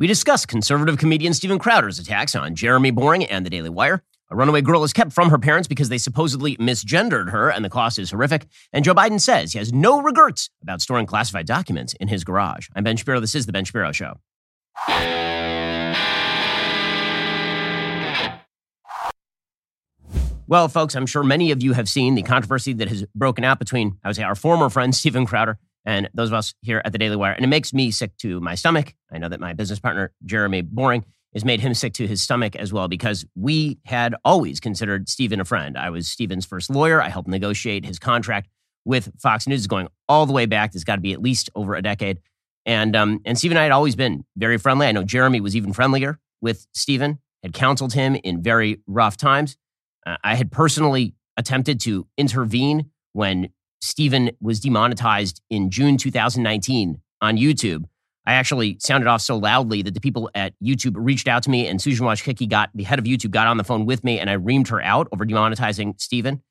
We discuss conservative comedian Steven Crowder's attacks on Jeremy Boreing and The Daily Wire. A runaway girl is kept from her parents because they supposedly misgendered her, and the cost is horrific. And Joe Biden says he has no regrets about storing classified documents in his garage. I'm Ben Shapiro. This is The Ben Shapiro Show. Well, folks, I'm sure many of you have seen the controversy that has broken out between, I would say, our former friend Steven Crowder and those of us here at the Daily Wire. And it makes me sick to my stomach. I know that my business partner, Jeremy Boreing, has made him sick to his stomach as well because we had always considered Steven a friend. I was Steven's first lawyer. I helped negotiate his contract with Fox News going all the way back. There's got to be at least over a decade. And um, and Steven and I had always been very friendly. I know Jeremy was even friendlier with Steven, had counseled him in very rough times. Uh, I had personally attempted to intervene when Steven was demonetized in June 2019 on YouTube. I actually sounded off so loudly that the people at YouTube reached out to me, and Susan Wojcicki got the head of YouTube got on the phone with me, and I reamed her out over demonetizing Steven.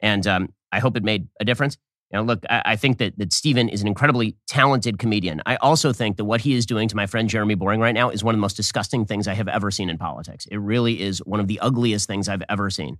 And um, I hope it made a difference. You know, look, I, I think that that Steven is an incredibly talented comedian. I also think that what he is doing to my friend Jeremy Boreing right now is one of the most disgusting things I have ever seen in politics. It really is one of the ugliest things I've ever seen.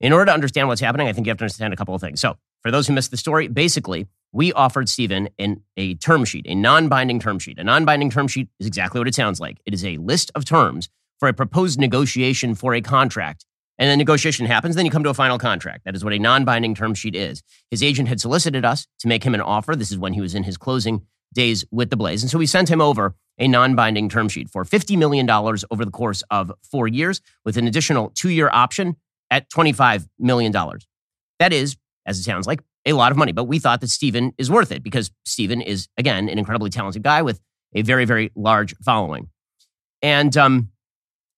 In order to understand what's happening, I think you have to understand a couple of things. So, for those who missed the story, basically, we offered Steven in a term sheet, a non binding term sheet. A non binding term sheet is exactly what it sounds like it is a list of terms for a proposed negotiation for a contract. And then negotiation happens, then you come to a final contract. That is what a non binding term sheet is. His agent had solicited us to make him an offer. This is when he was in his closing days with the Blaze. And so we sent him over a non binding term sheet for $50 million over the course of four years with an additional two year option at $25 million. That is, as it sounds like, a lot of money. But we thought that Steven is worth it because Steven is, again, an incredibly talented guy with a very, very large following. And um,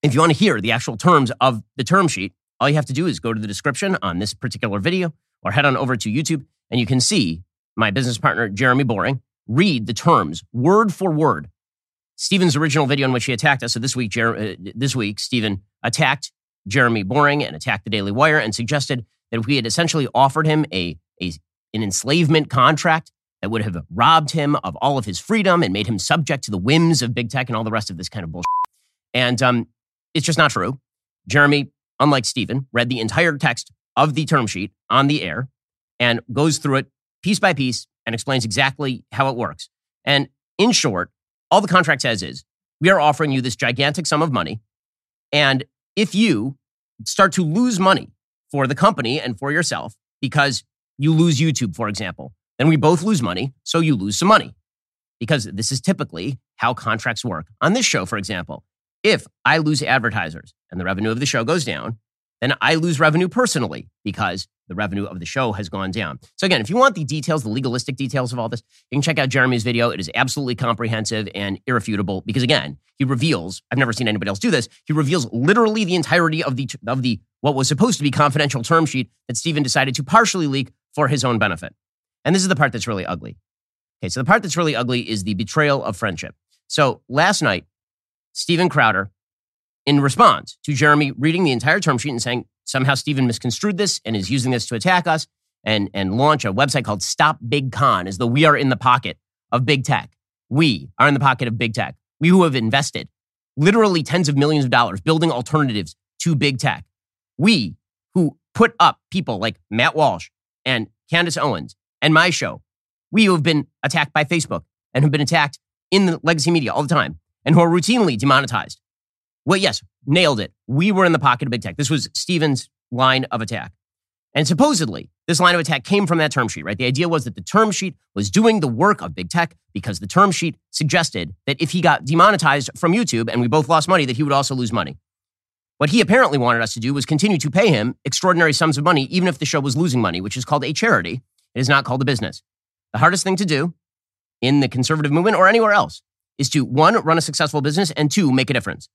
if you want to hear the actual terms of the term sheet, all you have to do is go to the description on this particular video or head on over to YouTube and you can see my business partner, Jeremy Boreing, read the terms word for word. Steven's original video in which he attacked us. So this week, Jer- uh, this week, Steven attacked Jeremy Boreing and attacked the Daily Wire and suggested that we had essentially offered him a, a an enslavement contract that would have robbed him of all of his freedom and made him subject to the whims of big tech and all the rest of this kind of bullshit. And um, it's just not true. Jeremy, unlike Steven, read the entire text of the term sheet on the air and goes through it piece by piece and explains exactly how it works. And in short, all the contract says is we are offering you this gigantic sum of money. And if you start to lose money for the company and for yourself because you lose YouTube, for example, then we both lose money, so you lose some money. Because this is typically how contracts work. On this show, for example, if I lose advertisers and the revenue of the show goes down, then I lose revenue personally because the revenue of the show has gone down. So, again, if you want the details, the legalistic details of all this, you can check out Jeremy's video. It is absolutely comprehensive and irrefutable because, again, he reveals, I've never seen anybody else do this, he reveals literally the entirety of the, of the what was supposed to be confidential term sheet that Steven decided to partially leak for his own benefit. And this is the part that's really ugly. Okay, so the part that's really ugly is the betrayal of friendship. So last night, Steven Crowder in response to Jeremy reading the entire term sheet and saying somehow Steven misconstrued this and is using this to attack us and, and launch a website called Stop Big Con as though we are in the pocket of big tech. We are in the pocket of big tech. We who have invested literally tens of millions of dollars building alternatives to big tech. We who put up people like Matt Walsh and Candace Owens and my show. We who have been attacked by Facebook and have been attacked in the legacy media all the time and who are routinely demonetized well, yes, nailed it. We were in the pocket of big tech. This was Steven's line of attack. And supposedly, this line of attack came from that term sheet, right? The idea was that the term sheet was doing the work of big tech because the term sheet suggested that if he got demonetized from YouTube and we both lost money, that he would also lose money. What he apparently wanted us to do was continue to pay him extraordinary sums of money, even if the show was losing money, which is called a charity. It is not called a business. The hardest thing to do in the conservative movement or anywhere else is to one, run a successful business, and two, make a difference.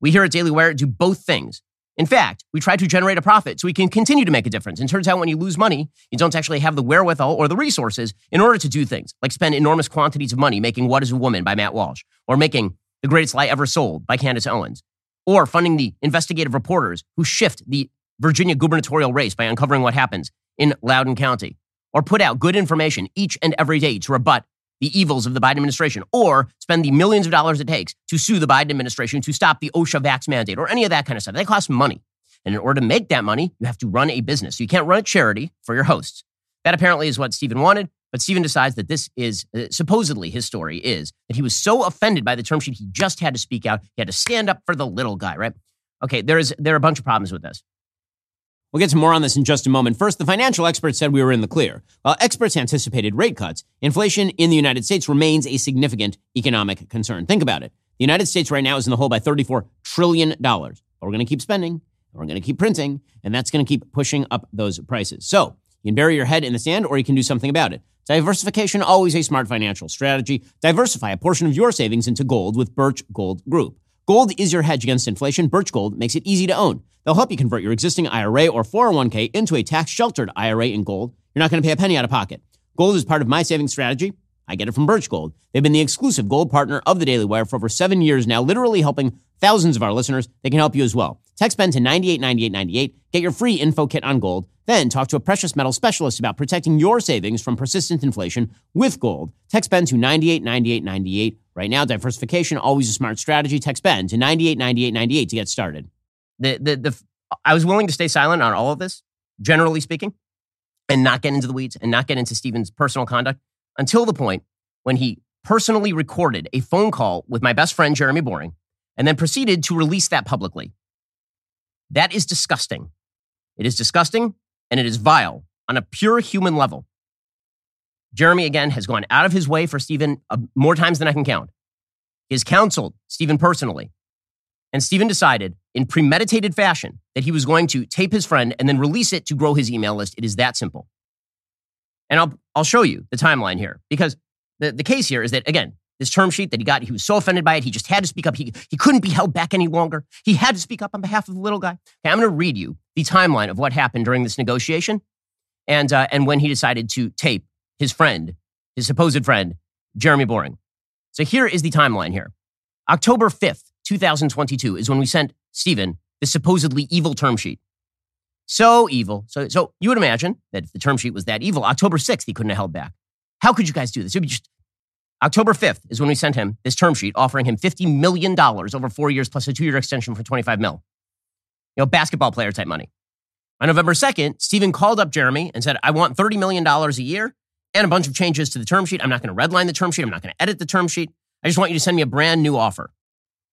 We here at Daily Wire do both things. In fact, we try to generate a profit so we can continue to make a difference. And turns out when you lose money, you don't actually have the wherewithal or the resources in order to do things like spend enormous quantities of money making What is a Woman by Matt Walsh, or making The Greatest Lie Ever Sold by Candace Owens, or funding the investigative reporters who shift the Virginia gubernatorial race by uncovering what happens in Loudoun County, or put out good information each and every day to rebut the evils of the Biden administration or spend the millions of dollars it takes to sue the Biden administration to stop the OSHA vax mandate or any of that kind of stuff. They cost money. And in order to make that money, you have to run a business. So you can't run a charity for your hosts. That apparently is what Steven wanted. But Steven decides that this is uh, supposedly his story is that he was so offended by the term sheet, he just had to speak out. He had to stand up for the little guy, right? Okay, there is there are a bunch of problems with this. We'll get to more on this in just a moment. First, the financial experts said we were in the clear. While experts anticipated rate cuts, inflation in the United States remains a significant economic concern. Think about it. The United States right now is in the hole by $34 trillion. But we're going to keep spending, we're going to keep printing, and that's going to keep pushing up those prices. So you can bury your head in the sand or you can do something about it. Diversification, always a smart financial strategy. Diversify a portion of your savings into gold with Birch Gold Group. Gold is your hedge against inflation. Birch Gold makes it easy to own. They'll help you convert your existing IRA or 401k into a tax sheltered IRA in gold. You're not going to pay a penny out of pocket. Gold is part of my savings strategy. I get it from Birch Gold. They've been the exclusive gold partner of the Daily Wire for over seven years now, literally helping thousands of our listeners. They can help you as well. Text Ben to 989898. Get your free info kit on gold. Then talk to a precious metal specialist about protecting your savings from persistent inflation with gold. Text Ben to 989898. Right now, diversification, always a smart strategy. Text Ben to 989898 to get started. The, the, the, I was willing to stay silent on all of this, generally speaking, and not get into the weeds and not get into Steven's personal conduct until the point when he personally recorded a phone call with my best friend, Jeremy Boreing, and then proceeded to release that publicly. That is disgusting. It is disgusting and it is vile on a pure human level. Jeremy, again, has gone out of his way for Steven uh, more times than I can count. He has counseled Steven personally. And Steven decided in premeditated fashion that he was going to tape his friend and then release it to grow his email list. It is that simple. And I'll, I'll show you the timeline here because the, the case here is that, again, this term sheet that he got, he was so offended by it, he just had to speak up. He, he couldn't be held back any longer. He had to speak up on behalf of the little guy. Okay, I'm going to read you the timeline of what happened during this negotiation and, uh, and when he decided to tape his friend, his supposed friend, Jeremy Boreing. So here is the timeline here. October 5th, 2022 is when we sent Steven the supposedly evil term sheet. So evil. So, so you would imagine that if the term sheet was that evil, October 6th, he couldn't have held back. How could you guys do this? Be just October 5th is when we sent him this term sheet offering him $50 million over four years plus a two year extension for 25 mil. You know, basketball player type money. On November 2nd, Steven called up Jeremy and said, I want $30 million a year and a bunch of changes to the term sheet. I'm not going to redline the term sheet. I'm not going to edit the term sheet. I just want you to send me a brand new offer.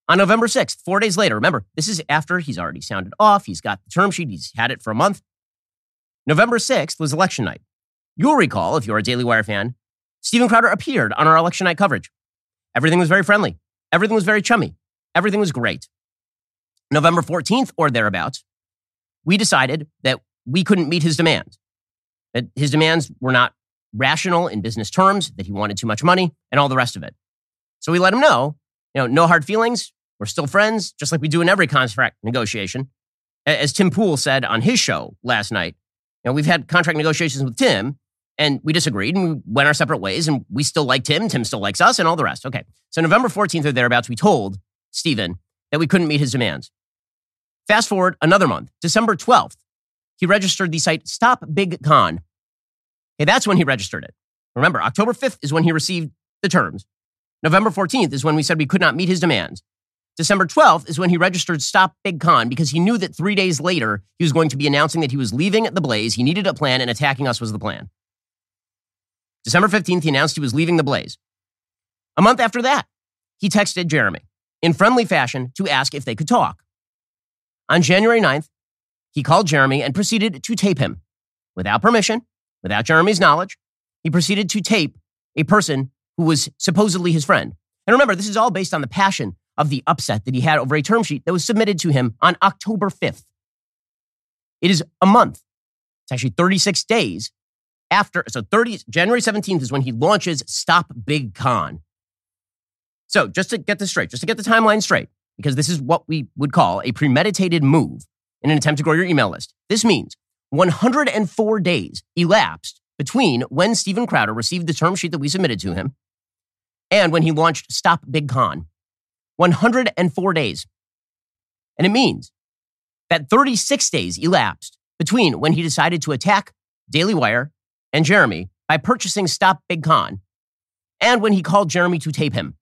On November 6th, four days later, remember, this is after he's already sounded off. He's got the term sheet, he's had it for a month. November 6th was election night. You'll recall, if you're a Daily Wire fan, Steven Crowder appeared on our election night coverage. Everything was very friendly, everything was very chummy, everything was great. November 14th or thereabouts, we decided that we couldn't meet his demands, that his demands were not rational in business terms, that he wanted too much money, and all the rest of it. So we let him know, you know, no hard feelings. We're still friends, just like we do in every contract negotiation. As Tim Pool said on his show last night, you know, we've had contract negotiations with Tim and we disagreed and we went our separate ways and we still like Tim. Tim still likes us and all the rest. Okay. So November 14th or thereabouts, we told Steven that we couldn't meet his demands. Fast forward another month, December 12th, he registered the site Stop Big Con. Okay, that's when he registered it. Remember, October 5th is when he received the terms. November 14th is when we said we could not meet his demands. December 12th is when he registered Stop Big Con because he knew that three days later he was going to be announcing that he was leaving the Blaze. He needed a plan and attacking us was the plan. December 15th, he announced he was leaving the Blaze. A month after that, he texted Jeremy in friendly fashion to ask if they could talk. On January 9th, he called Jeremy and proceeded to tape him. Without permission, without Jeremy's knowledge, he proceeded to tape a person who was supposedly his friend. And remember, this is all based on the passion of the upset that he had over a term sheet that was submitted to him on October 5th. It is a month. It's actually 36 days after. So 30, January 17th is when he launches Stop Big Con. So just to get this straight, just to get the timeline straight, because this is what we would call a premeditated move in an attempt to grow your email list. This means 104 days elapsed between when Steven Crowder received the term sheet that we submitted to him and when he launched Stop Big Con. 104 days. And it means that 36 days elapsed between when he decided to attack Daily Wire and Jeremy by purchasing Stop Big Con and when he called Jeremy to tape him.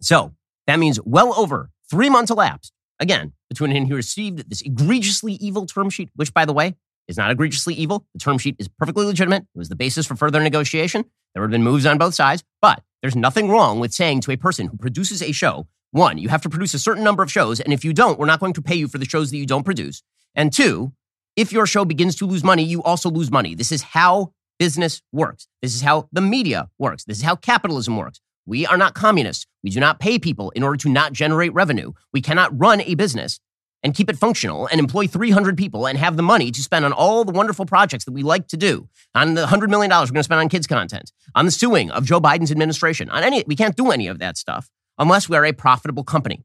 So that means well over three months elapsed, again, between when he received this egregiously evil term sheet, which, by the way, is not egregiously evil. The term sheet is perfectly legitimate. It was the basis for further negotiation. There would have been moves on both sides, but there's nothing wrong with saying to a person who produces a show, one, you have to produce a certain number of shows, and if you don't, we're not going to pay you for the shows that you don't produce. And two, if your show begins to lose money, you also lose money. This is how business works. This is how the media works. This is how capitalism works. We are not communists. We do not pay people in order to not generate revenue. We cannot run a business and keep it functional and employ 300 people and have the money to spend on all the wonderful projects that we like to do, on the $100 million we're going to spend on kids' content, on the suing of Joe Biden's administration, on any, we can't do any of that stuff unless we are a profitable company.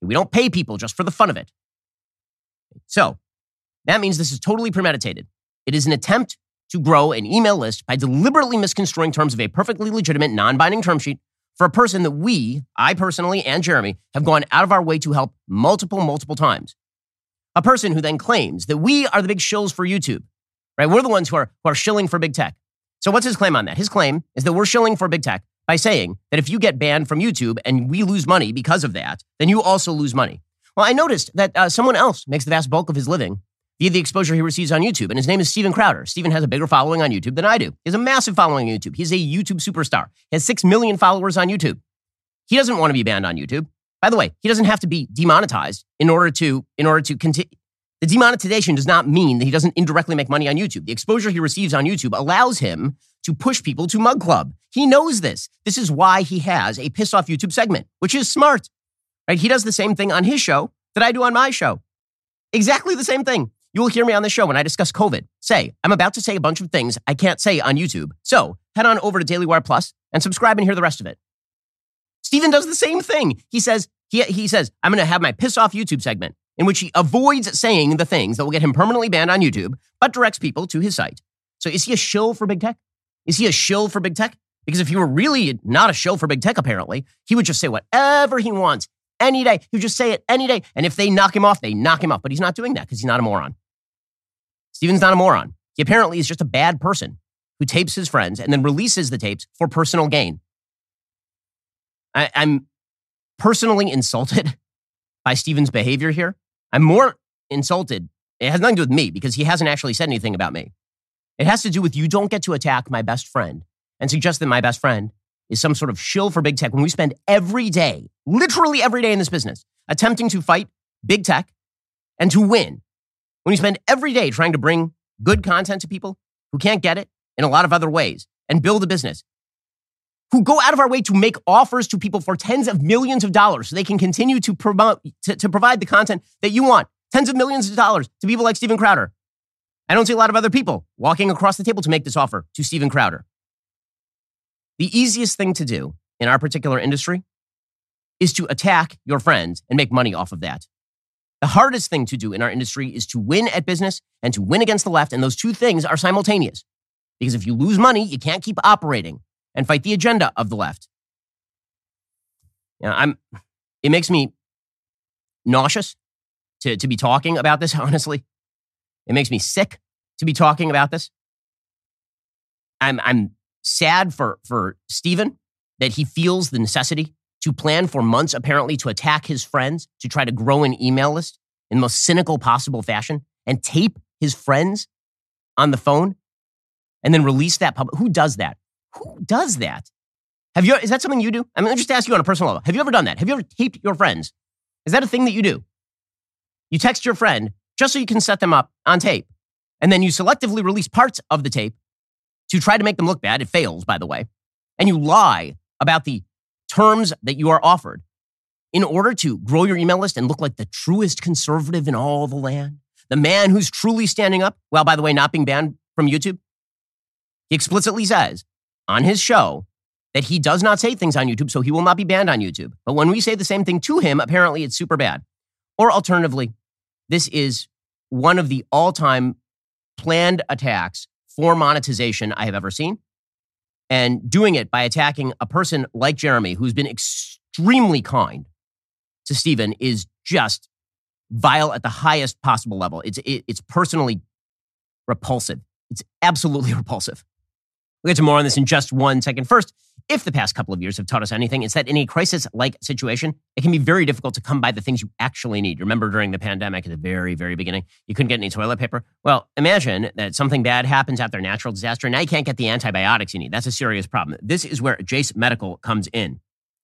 We don't pay people just for the fun of it. So that means this is totally premeditated. It is an attempt to grow an email list by deliberately misconstruing terms of a perfectly legitimate non binding term sheet for a person that we, I personally and Jeremy, have gone out of our way to help multiple, multiple times. A person who then claims that we are the big shills for YouTube, right? We're the ones who are, who are shilling for big tech. So what's his claim on that? His claim is that we're shilling for big tech by saying that if you get banned from YouTube and we lose money because of that, then you also lose money. Well, I noticed that uh, someone else makes the vast bulk of his living via the exposure he receives on YouTube. And his name is Steven Crowder. Steven has a bigger following on YouTube than I do. He has a massive following on YouTube. He's a YouTube superstar. He has 6 million followers on YouTube. He doesn't want to be banned on YouTube. By the way, he doesn't have to be demonetized in order to in order to continue. The demonetization does not mean that he doesn't indirectly make money on YouTube. The exposure he receives on YouTube allows him to push people to Mug Club. He knows this. This is why he has a piss off YouTube segment, which is smart. Right? He does the same thing on his show that I do on my show. Exactly the same thing. You will hear me on the show when I discuss COVID. Say, I'm about to say a bunch of things I can't say on YouTube. So head on over to Daily Wire Plus and subscribe and hear the rest of it. Steven does the same thing. He says, he, he says, I'm going to have my piss off YouTube segment in which he avoids saying the things that will get him permanently banned on YouTube, but directs people to his site. So is he a shill for big tech? Is he a shill for big tech? Because if he were really not a shill for big tech, apparently, he would just say whatever he wants any day. He would just say it any day. And if they knock him off, they knock him off. But he's not doing that because he's not a moron. Steven's not a moron. He apparently is just a bad person who tapes his friends and then releases the tapes for personal gain. I, am personally insulted by Steven's behavior here. I'm more insulted. It has nothing to do with me because he hasn't actually said anything about me. It has to do with you don't get to attack my best friend and suggest that my best friend is some sort of shill for big tech when we spend every day, literally every day in this business, attempting to fight big tech and to win when you spend every day trying to bring good content to people who can't get it in a lot of other ways and build a business, who go out of our way to make offers to people for tens of millions of dollars so they can continue to promote to, to provide the content that you want, tens of millions of dollars to people like Steven Crowder. I don't see a lot of other people walking across the table to make this offer to Steven Crowder. The easiest thing to do in our particular industry is to attack your friends and make money off of that. The hardest thing to do in our industry is to win at business and to win against the left. And those two things are simultaneous. Because if you lose money, you can't keep operating and fight the agenda of the left. You know, I'm, it makes me nauseous to, to be talking about this, honestly. It makes me sick to be talking about this. I'm, I'm sad for, for Steven that he feels the necessity to plan for months, apparently, to attack his friends, to try to grow an email list in the most cynical possible fashion and tape his friends on the phone and then release that public. Who does that? Who does that? Have you, is that something you do? I mean, just ask you on a personal level. Have you ever done that? Have you ever taped your friends? Is that a thing that you do? You text your friend just so you can set them up on tape. And then you selectively release parts of the tape to try to make them look bad. It fails, by the way. And you lie about the terms that you are offered in order to grow your email list and look like the truest conservative in all the land, the man who's truly standing up, well, by the way, not being banned from YouTube. He explicitly says on his show that he does not say things on YouTube, so he will not be banned on YouTube. But when we say the same thing to him, apparently it's super bad. Or alternatively, this is one of the all time planned attacks for monetization I have ever seen and doing it by attacking a person like Jeremy, who's been extremely kind to Steven, is just vile at the highest possible level. It's, it, it's personally repulsive. It's absolutely repulsive. We'll get to more on this in just one second. First, if the past couple of years have taught us anything, it's that in a crisis like situation, it can be very difficult to come by the things you actually need. Remember during the pandemic at the very, very beginning, you couldn't get any toilet paper? Well, imagine that something bad happens after a natural disaster. and Now you can't get the antibiotics you need. That's a serious problem. This is where Jase Medical comes in.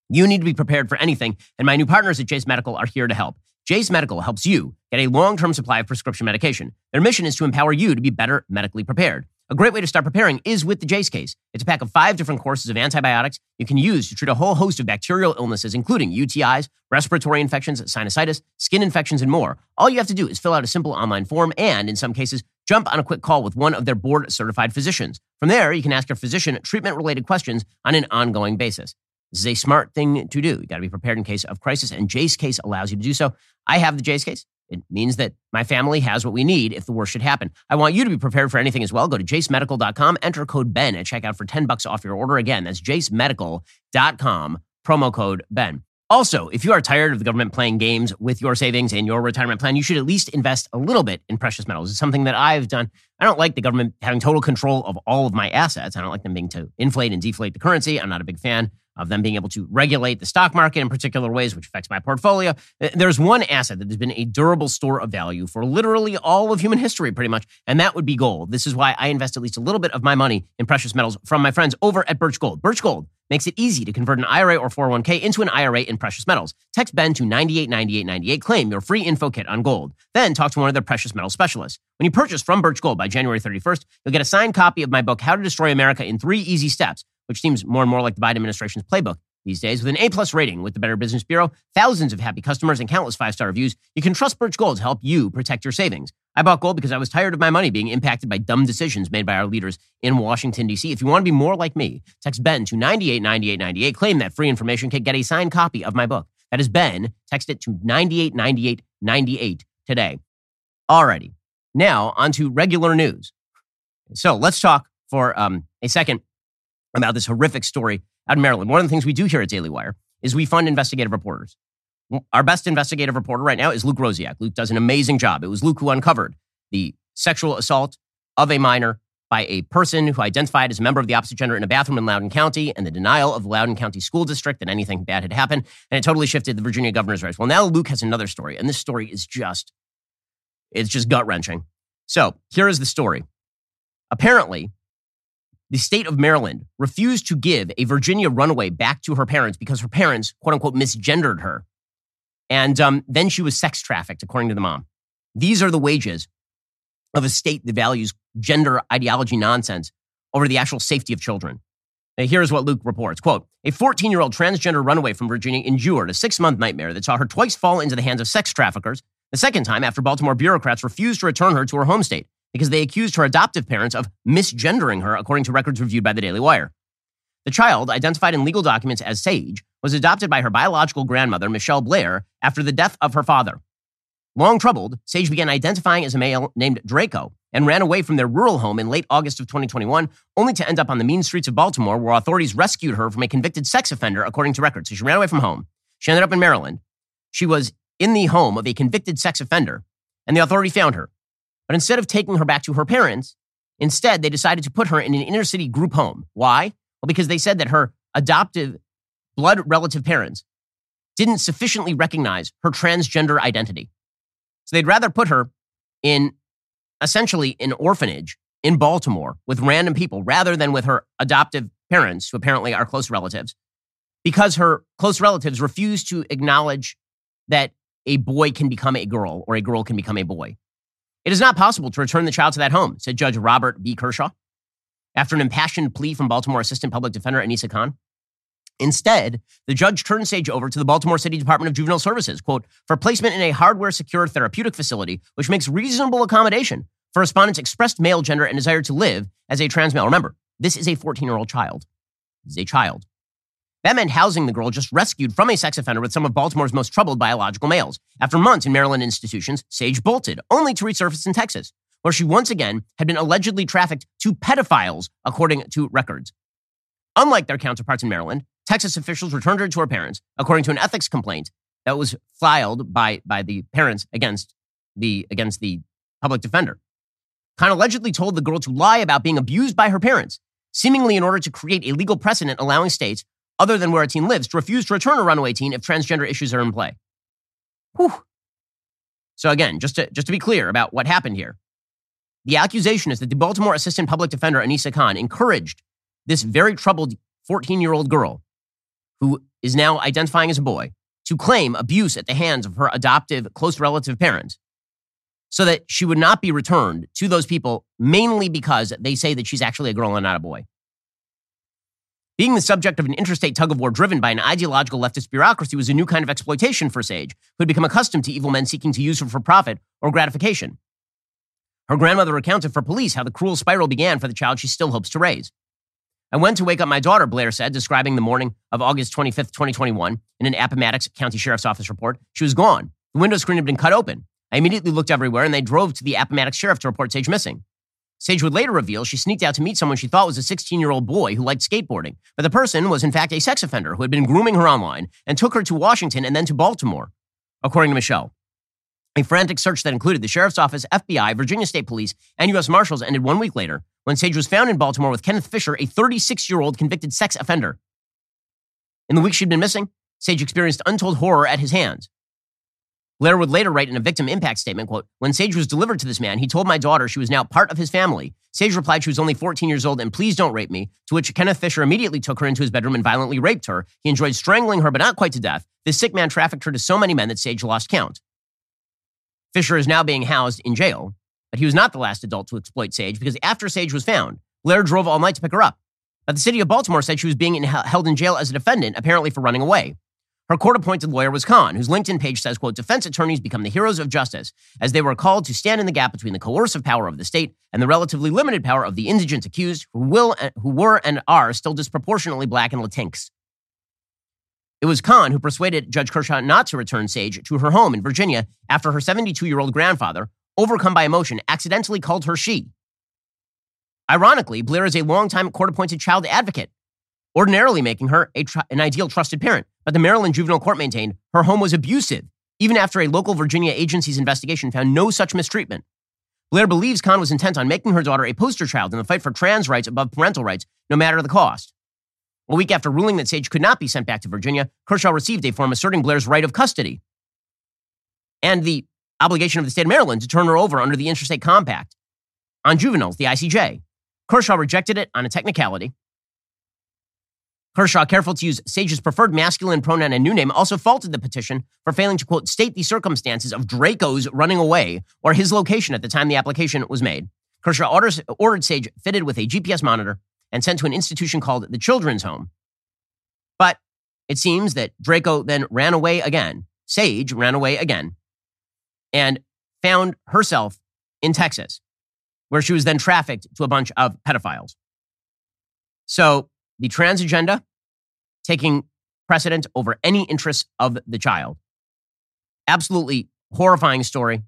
You need to be prepared for anything, and my new partners at Jase Medical are here to help. Jase Medical helps you get a long term supply of prescription medication. Their mission is to empower you to be better medically prepared. A great way to start preparing is with the Jase case. It's a pack of five different courses of antibiotics you can use to treat a whole host of bacterial illnesses, including UTIs, respiratory infections, sinusitis, skin infections, and more. All you have to do is fill out a simple online form and, in some cases, jump on a quick call with one of their board certified physicians. From there, you can ask your physician treatment related questions on an ongoing basis. This is a smart thing to do. You got to be prepared in case of crisis, and Jase case allows you to do so. I have the Jase case. It means that my family has what we need if the worst should happen. I want you to be prepared for anything as well. Go to jasemedical.com, enter code BEN at checkout for 10 bucks off your order. Again, that's jasemedical.com, promo code BEN. Also, if you are tired of the government playing games with your savings and your retirement plan, you should at least invest a little bit in precious metals. It's something that I've done. I don't like the government having total control of all of my assets. I don't like them being to inflate and deflate the currency. I'm not a big fan of them being able to regulate the stock market in particular ways, which affects my portfolio. Uh, there's one asset that has been a durable store of value for literally all of human history, pretty much, and that would be gold. This is why I invest at least a little bit of my money in precious metals from my friends over at Birch Gold. Birch Gold makes it easy to convert an IRA or 401k into an IRA in precious metals. Text Ben to 989898, claim your free info kit on gold. Then talk to one of their precious metal specialists. When you purchase from Birch Gold by January 31st, you'll get a signed copy of my book, How to Destroy America in Three Easy Steps which seems more and more like the Biden administration's playbook these days. With an A plus rating with the Better Business Bureau, thousands of happy customers, and countless five star reviews, you can trust Birch Gold to help you protect your savings. I bought gold because I was tired of my money being impacted by dumb decisions made by our leaders in Washington, D.C. If you want to be more like me, text Ben to 989898, claim that free information kit, get a signed copy of my book. That is Ben. Text it to 989898 today. Alrighty. Now, on to regular news. So let's talk for um, a second about this horrific story out in Maryland. One of the things we do here at Daily Wire is we fund investigative reporters. Our best investigative reporter right now is Luke Rosiak. Luke does an amazing job. It was Luke who uncovered the sexual assault of a minor by a person who identified as a member of the opposite gender in a bathroom in Loudoun County and the denial of the Loudoun County School District that anything bad had happened. And it totally shifted the Virginia governor's race. Well, now Luke has another story, and this story is just, it's just gut wrenching. So here is the story. Apparently, the state of Maryland refused to give a Virginia runaway back to her parents because her parents, quote unquote, misgendered her. And um, then she was sex trafficked, according to the mom. These are the wages of a state that values gender ideology nonsense over the actual safety of children. Now, here's what Luke reports. Quote, a 14 year old transgender runaway from Virginia endured a six month nightmare that saw her twice fall into the hands of sex traffickers, the second time after Baltimore bureaucrats refused to return her to her home state because they accused her adoptive parents of misgendering her, according to records reviewed by the Daily Wire. The child, identified in legal documents as Sage, was adopted by her biological grandmother, Michelle Blair, after the death of her father. Long troubled, Sage began identifying as a male named Draco and ran away from their rural home in late August of 2021, only to end up on the mean streets of Baltimore, where authorities rescued her from a convicted sex offender, according to records. So she ran away from home. She ended up in Maryland. She was in the home of a convicted sex offender, and the authority found her. But instead of taking her back to her parents, instead they decided to put her in an inner city group home. Why? Well, because they said that her adoptive blood relative parents didn't sufficiently recognize her transgender identity. So they'd rather put her in essentially an orphanage in Baltimore with random people rather than with her adoptive parents, who apparently are close relatives, because her close relatives refuse to acknowledge that a boy can become a girl or a girl can become a boy. It is not possible to return the child to that home, said Judge Robert B. Kershaw, after an impassioned plea from Baltimore Assistant Public Defender Anissa Khan. Instead, the judge turned Sage over to the Baltimore City Department of Juvenile Services, quote, for placement in a hardware secure therapeutic facility, which makes reasonable accommodation for respondents' expressed male gender and desire to live as a trans male. Remember, this is a 14 year old child. This is a child. That meant housing the girl just rescued from a sex offender with some of Baltimore's most troubled biological males. After months in Maryland institutions, Sage bolted, only to resurface in Texas, where she once again had been allegedly trafficked to pedophiles, according to records. Unlike their counterparts in Maryland, Texas officials returned her to her parents, according to an ethics complaint that was filed by, by the parents against the, against the public defender. Khan allegedly told the girl to lie about being abused by her parents seemingly in order to create a legal precedent allowing states, other than where a teen lives, to refuse to return a runaway teen if transgender issues are in play. Whew. So again, just to, just to be clear about what happened here, the accusation is that the Baltimore Assistant Public Defender, Anisa Khan, encouraged this very troubled 14 year old girl, who is now identifying as a boy, to claim abuse at the hands of her adoptive, close relative parents so that she would not be returned to those people, mainly because they say that she's actually a girl and not a boy. Being the subject of an interstate tug of war driven by an ideological leftist bureaucracy was a new kind of exploitation for Sage, who had become accustomed to evil men seeking to use her for profit or gratification. Her grandmother recounted for police how the cruel spiral began for the child she still hopes to raise. I went to wake up my daughter, Blair said, describing the morning of August 25th, 2021, in an Appomattox County Sheriff's Office report. She was gone. The window screen had been cut open. I immediately looked everywhere and they drove to the Appomattox Sheriff to report Sage missing. Sage would later reveal she sneaked out to meet someone she thought was a 16 year old boy who liked skateboarding, but the person was in fact a sex offender who had been grooming her online and took her to Washington and then to Baltimore, according to Michelle. A frantic search that included the sheriff's office, FBI, Virginia State Police, and U.S. Marshals ended one week later when Sage was found in Baltimore with Kenneth Fisher, a 36 year old convicted sex offender. In the week she'd been missing, Sage experienced untold horror at his hands. Blair would later write in a victim impact statement, quote, When Sage was delivered to this man, he told my daughter she was now part of his family. Sage replied she was only 14 years old and please don't rape me, to which Kenneth Fisher immediately took her into his bedroom and violently raped her. He enjoyed strangling her, but not quite to death. This sick man trafficked her to so many men that Sage lost count. Fisher is now being housed in jail, but he was not the last adult to exploit Sage because after Sage was found, Blair drove all night to pick her up. But the city of Baltimore said she was being in, held in jail as a defendant, apparently for running away. Her court-appointed lawyer was Khan, whose LinkedIn page says, quote, defense attorneys become the heroes of justice as they were called to stand in the gap between the coercive power of the state and the relatively limited power of the indigent accused who will who were and are still disproportionately black and Latinx. It was Khan who persuaded Judge Kershaw not to return Sage to her home in Virginia after her 72 year old grandfather, overcome by emotion, accidentally called her she. Ironically, Blair is a longtime court appointed child advocate, ordinarily making her tr- an ideal trusted parent. But the Maryland Juvenile Court maintained her home was abusive, even after a local Virginia agency's investigation found no such mistreatment. Blair believes Khan was intent on making her daughter a poster child in the fight for trans rights above parental rights, no matter the cost. A week after ruling that Sage could not be sent back to Virginia, Kershaw received a form asserting Blair's right of custody and the obligation of the state of Maryland to turn her over under the Interstate Compact on juveniles, the ICJ. Kershaw rejected it on a technicality. Kershaw, careful to use Sage's preferred masculine pronoun and new name, also faulted the petition for failing to, quote, state the circumstances of Draco's running away or his location at the time the application was made. Kershaw orders, ordered Sage fitted with a GPS monitor and sent to an institution called the Children's Home. But it seems that Draco then ran away again. Sage ran away again and found herself in Texas, where she was then trafficked to a bunch of pedophiles. So the trans agenda taking precedent over any interests of the child. Absolutely horrifying story.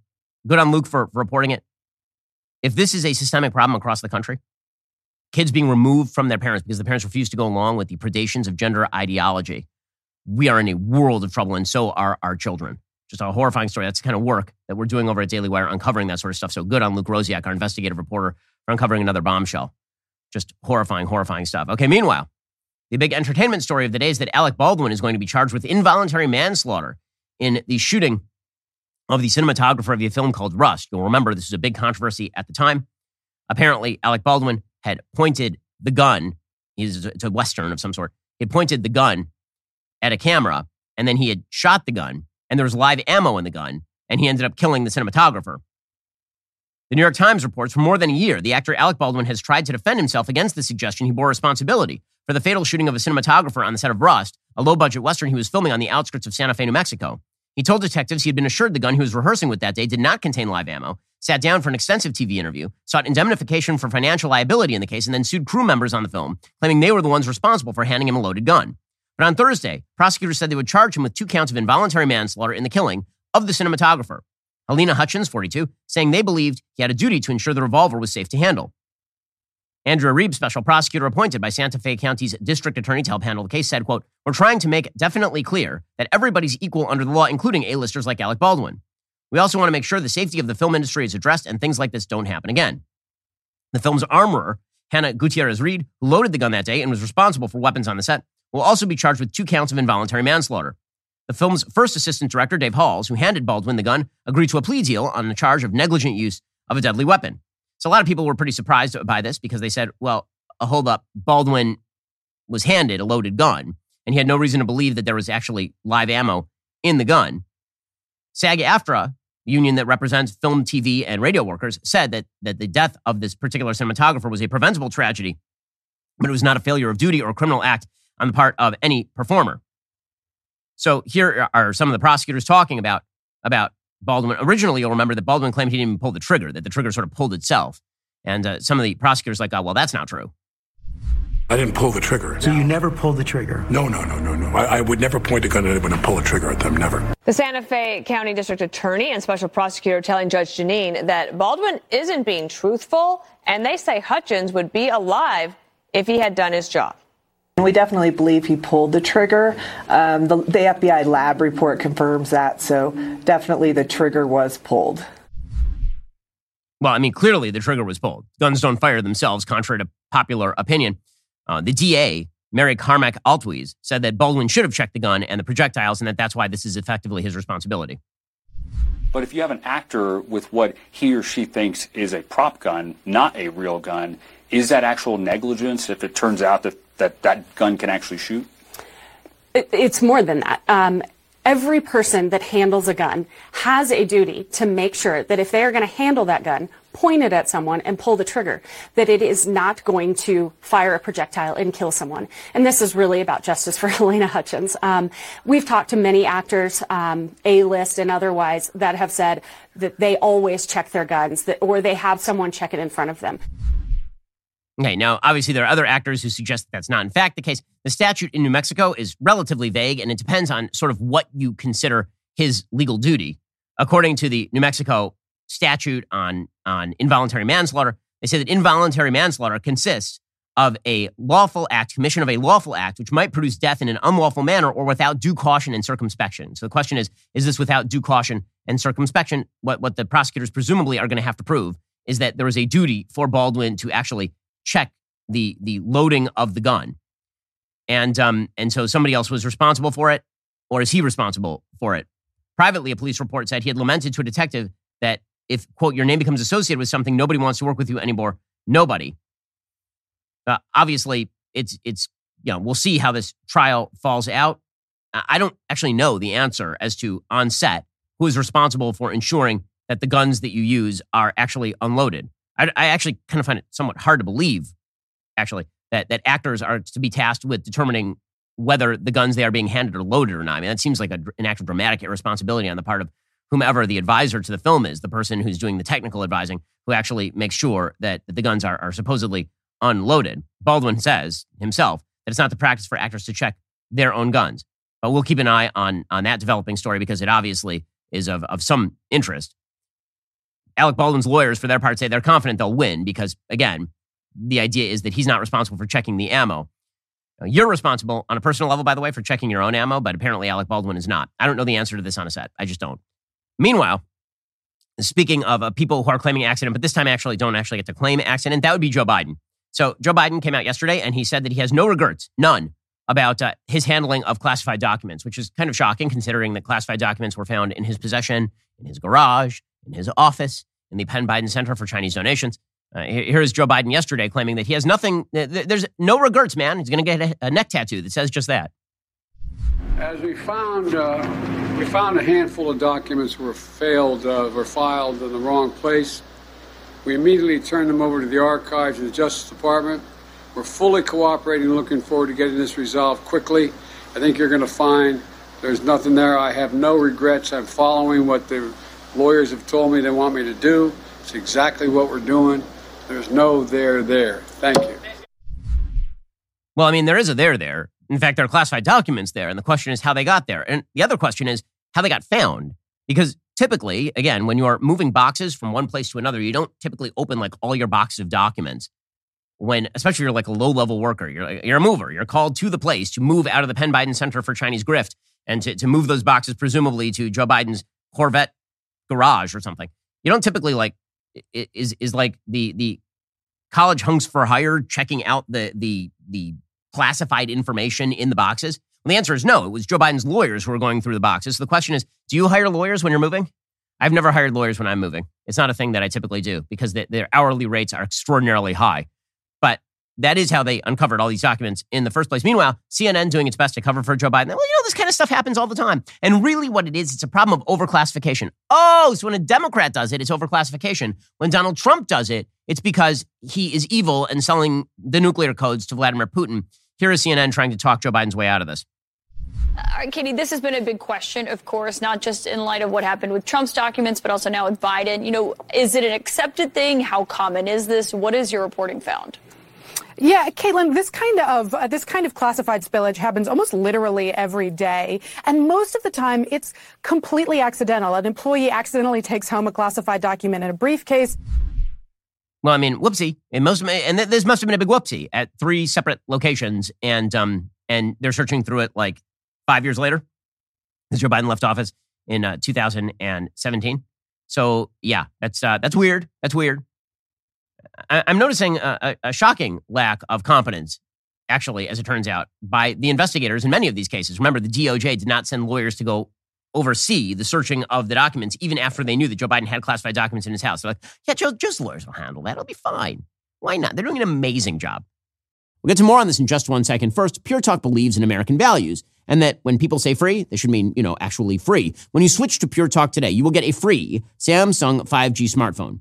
Good on Luke for, reporting it. If this is a systemic problem across the country, kids being removed from their parents because the parents refuse to go along with the predations of gender ideology. We are in a world of trouble, and so are our children. Just a horrifying story. That's the kind of work that we're doing over at Daily Wire, uncovering that sort of stuff. So good on Luke Rosiak, our investigative reporter, for uncovering another bombshell. Just horrifying, horrifying stuff. Okay, meanwhile, the big entertainment story of the day is that Alec Baldwin is going to be charged with involuntary manslaughter in the shooting of the cinematographer of a film called Rust. You'll remember this was a big controversy at the time. Apparently, Alec Baldwin had pointed the gun. He's it's a western of some sort. He pointed the gun at a camera, and then he had shot the gun, and there was live ammo in the gun, and he ended up killing the cinematographer. The New York Times reports for more than a year, the actor Alec Baldwin has tried to defend himself against the suggestion he bore responsibility for the fatal shooting of a cinematographer on the set of Rust, a low budget Western he was filming on the outskirts of Santa Fe, New Mexico. He told detectives he had been assured the gun he was rehearsing with that day did not contain live ammo sat down for an extensive TV interview, sought indemnification for financial liability in the case, and then sued crew members on the film, claiming they were the ones responsible for handing him a loaded gun. But on Thursday, prosecutors said they would charge him with two counts of involuntary manslaughter in the killing of the cinematographer. Halyna Hutchins, 42, saying they believed he had a duty to ensure the revolver was safe to handle. Andrea Reeb, special prosecutor appointed by Santa Fe County's district attorney to help handle the case, said, quote, We're trying to make definitely clear that everybody's equal under the law, including A-listers like Alec Baldwin. We also want to make sure the safety of the film industry is addressed and things like this don't happen again. The film's armorer Hannah Gutierrez Reed, who loaded the gun that day and was responsible for weapons on the set, will also be charged with two counts of involuntary manslaughter. The film's first assistant director, Dave Halls, who handed Baldwin the gun, agreed to a plea deal on the charge of negligent use of a deadly weapon. So a lot of people were pretty surprised by this because they said, well, uh, hold up, Baldwin was handed a loaded gun, and he had no reason to believe that there was actually live ammo in the gun. SAG AFTRA, union that represents film, TV, and radio workers, said that, that the death of this particular cinematographer was a preventable tragedy, but it was not a failure of duty or a criminal act on the part of any performer. So here are some of the prosecutors talking about, about Baldwin. Originally, you'll remember that Baldwin claimed he didn't even pull the trigger, that the trigger sort of pulled itself. And uh, some of the prosecutors like, oh, well, that's not true. I didn't pull the trigger. So you never pulled the trigger? No, no, no, no, no. I, I, would never point a gun at anyone and pull a trigger at them. Never. The Santa Fe County District Attorney and Special Prosecutor telling Judge Jeanine that Baldwin isn't being truthful, and they say Hutchins would be alive if he had done his job. We definitely believe he pulled the trigger. Um, the, the FBI lab report confirms that, so definitely the trigger was pulled. Well, I mean, clearly the trigger was pulled. Guns don't fire themselves, contrary to popular opinion. Uh, the DA, Mary Carmack Altwies, said that Baldwin should have checked the gun and the projectiles, and that that's why this is effectively his responsibility. But if you have an actor with what he or she thinks is a prop gun, not a real gun, is that actual negligence if it turns out that that, that gun can actually shoot? It's more than that. Um, every person that handles a gun has a duty to make sure that if they are going to handle that gun, point it at someone and pull the trigger, that it is not going to fire a projectile and kill someone. And this is really about justice for Halyna Hutchins. Um, we've talked to many actors, um, A-list and otherwise, that have said that they always check their guns, that, or they have someone check it in front of them. Okay, now obviously there are other actors who suggest that that's not in fact the case. The statute in New Mexico is relatively vague and it depends on sort of what you consider his legal duty. According to the New Mexico statute on, on involuntary manslaughter, they say that involuntary manslaughter consists of a lawful act, commission of a lawful act, which might produce death in an unlawful manner or without due caution and circumspection. So the question is, is this without due caution and circumspection? What, what the prosecutors presumably are going to have to prove is that there is a duty for Baldwin to actually check the the loading of the gun, and um and so somebody else was responsible for it, or is he responsible for it? Privately, a police report said he had lamented to a detective that if quote your name becomes associated with something, nobody wants to work with you anymore. Nobody. Uh, obviously, it's it's you know we'll see how this trial falls out. I don't actually know the answer as to on set who is responsible for ensuring that the guns that you use are actually unloaded. I, I actually kind of find it somewhat hard to believe, actually, that, that actors are to be tasked with determining whether the guns they are being handed are loaded or not. I mean, that seems like a, an act of dramatic irresponsibility on the part of whomever the advisor to the film is, the person who's doing the technical advising, who actually makes sure that, that the guns are, are supposedly unloaded. Baldwin says himself that it's not the practice for actors to check their own guns. But we'll keep an eye on, on that developing story because it obviously is of, of some interest. Alec Baldwin's lawyers, for their part, say they're confident they'll win because, again, the idea is that he's not responsible for checking the ammo. You're responsible on a personal level, by the way, for checking your own ammo, but apparently Alec Baldwin is not. I don't know the answer to this on a set. I just don't. Meanwhile, speaking of uh, people who are claiming accident, but this time actually don't actually get to claim accident, that would be Joe Biden. So Joe Biden came out yesterday and he said that he has no regrets, none, about uh, his handling of classified documents, which is kind of shocking considering that classified documents were found in his possession, in his garage, in his office, in the Penn Biden Center for Chinese Donations. Uh, here's Joe Biden yesterday claiming that he has nothing, there's no regrets, man. He's going to get a, neck tattoo that says just that. As we found, uh, we found a handful of documents were failed, uh, were filed in the wrong place. We immediately turned them over to the archives and the Justice Department. We're fully cooperating, looking forward to getting this resolved quickly. I think you're going to find there's nothing there. I have no regrets. I'm following what the lawyers have told me they want me to do. It's exactly what we're doing. There's no there there. Thank you. Well, I mean, there is a there there. In fact, there are classified documents there. And the question is how they got there. And the other question is how they got found. Because typically, again, when you are moving boxes from one place to another, you don't typically open like all your boxes of documents. When, especially, you're like a low level worker, you're, you're a mover. You're called to the place to move out of the Penn Biden Center for Chinese Grift and to, to move those boxes, presumably to Joe Biden's Corvette garage or something. You don't typically like is is like the the college hunks for hire checking out the the the classified information in the boxes? Well, the answer is no. It was Joe Biden's lawyers who were going through the boxes. So the question is, do you hire lawyers when you're moving? I've never hired lawyers when I'm moving. It's not a thing that I typically do because their hourly rates are extraordinarily high. That is how they uncovered all these documents in the first place. Meanwhile, CNN doing its best to cover for Joe Biden. Well, you know, this kind of stuff happens all the time. And really, what it is, it's a problem of overclassification. Oh, so when a Democrat does it, it's overclassification. When Donald Trump does it, it's because he is evil and selling the nuclear codes to Vladimir Putin. Here is CNN trying to talk Joe Biden's way out of this. Uh, all right, Katie, this has been a big question, of course, not just in light of what happened with Trump's documents, but also now with Biden. You know, is it an accepted thing? How common is this? What has your reporting found? Yeah, Caitlin, this kind of uh, this kind of classified spillage happens almost literally every day, and most of the time it's completely accidental. An employee accidentally takes home a classified document in a briefcase. Well, I mean, whoopsie, and most and this must have been a big whoopsie at three separate locations, and um and they're searching through it like five years later, as Joe Biden left office in uh, 2017. So yeah, that's uh, that's weird. That's weird. I, am noticing a, a, shocking lack of competence actually, as it turns out, by the investigators in many of these cases. Remember, the DOJ did not send lawyers to go oversee the searching of the documents, even after they knew that Joe Biden had classified documents in his house. They're like, yeah, Joe, Joe's lawyers will handle that. It'll be fine. Why not? They're doing an amazing job. We'll get to more on this in just one second. First, Pure Talk believes in American values and that when people say free, they should mean, you know, actually free. When you switch to Pure Talk today, you will get a free Samsung 5G smartphone.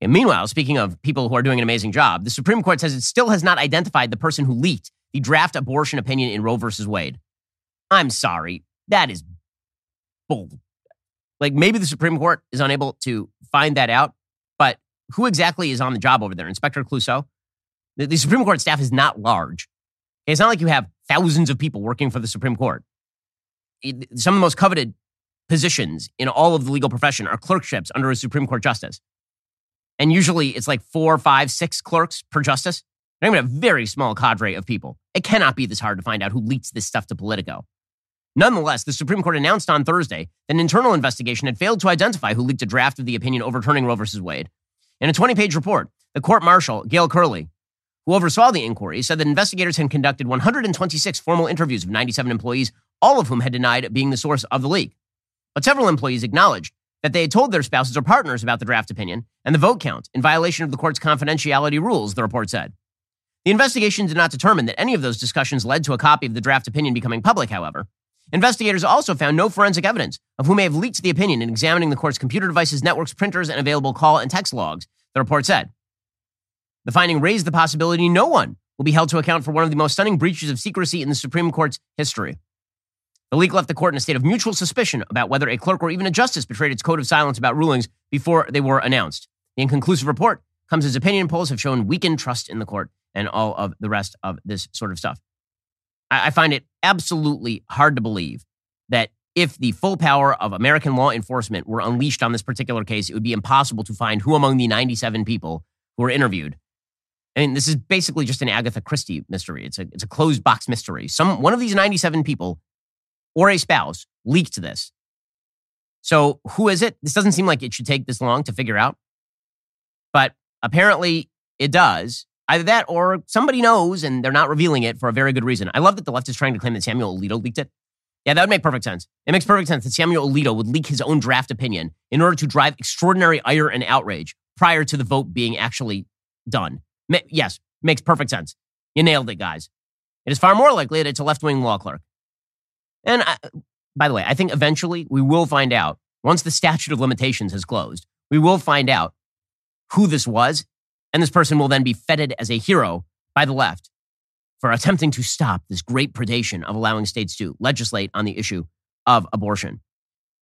And meanwhile, speaking of people who are doing an amazing job, the Supreme Court says it still has not identified the person who leaked the draft abortion opinion in Roe versus Wade. I'm sorry. That is bull. Like maybe the Supreme Court is unable to find that out, but who exactly is on the job over there? Inspector Clouseau? The, the Supreme Court staff is not large. It's not like you have thousands of people working for the Supreme Court. Some of the most coveted positions in all of the legal profession are clerkships under a Supreme Court justice. And usually it's like four, five, six clerks per justice. They're going to have a very small cadre of people. It cannot be this hard to find out who leaks this stuff to Politico. Nonetheless, the Supreme Court announced on Thursday that an internal investigation had failed to identify who leaked a draft of the opinion overturning Roe v. Wade. In a 20 page report, the court marshal, Gail Curley, who oversaw the inquiry, said that investigators had conducted 126 formal interviews of 97 employees, all of whom had denied being the source of the leak. But several employees acknowledged that they had told their spouses or partners about the draft opinion and the vote count in violation of the court's confidentiality rules, the report said. The investigation did not determine that any of those discussions led to a copy of the draft opinion becoming public, however. Investigators also found no forensic evidence of who may have leaked the opinion in examining the court's computer devices, networks, printers, and available call and text logs, the report said. The finding raised the possibility no one will be held to account for one of the most stunning breaches of secrecy in the Supreme Court's history. The leak left the court in a state of mutual suspicion about whether a clerk or even a justice betrayed its code of silence about rulings before they were announced. The inconclusive report comes as opinion polls have shown weakened trust in the court and all of the rest of this sort of stuff. I, I find it absolutely hard to believe that if the full power of American law enforcement were unleashed on this particular case, it would be impossible to find who among the 97 people who were interviewed. I mean, this is basically just an Agatha Christie mystery. It's a, it's a closed box mystery. Some, one of these 97 people or a spouse leaked this. So who is it? This doesn't seem like it should take this long to figure out. But apparently it does. Either that or somebody knows and they're not revealing it for a very good reason. I love that the left is trying to claim that Samuel Alito leaked it. Yeah, that would make perfect sense. It makes perfect sense that Samuel Alito would leak his own draft opinion in order to drive extraordinary ire and outrage prior to the vote being actually done. Ma- yes, makes perfect sense. You nailed it, guys. It is far more likely that it's a left wing law clerk. And I, by the way, I think eventually we will find out once the statute of limitations has closed, we will find out who this was, and this person will then be feted as a hero by the left for attempting to stop this great predation of allowing states to legislate on the issue of abortion.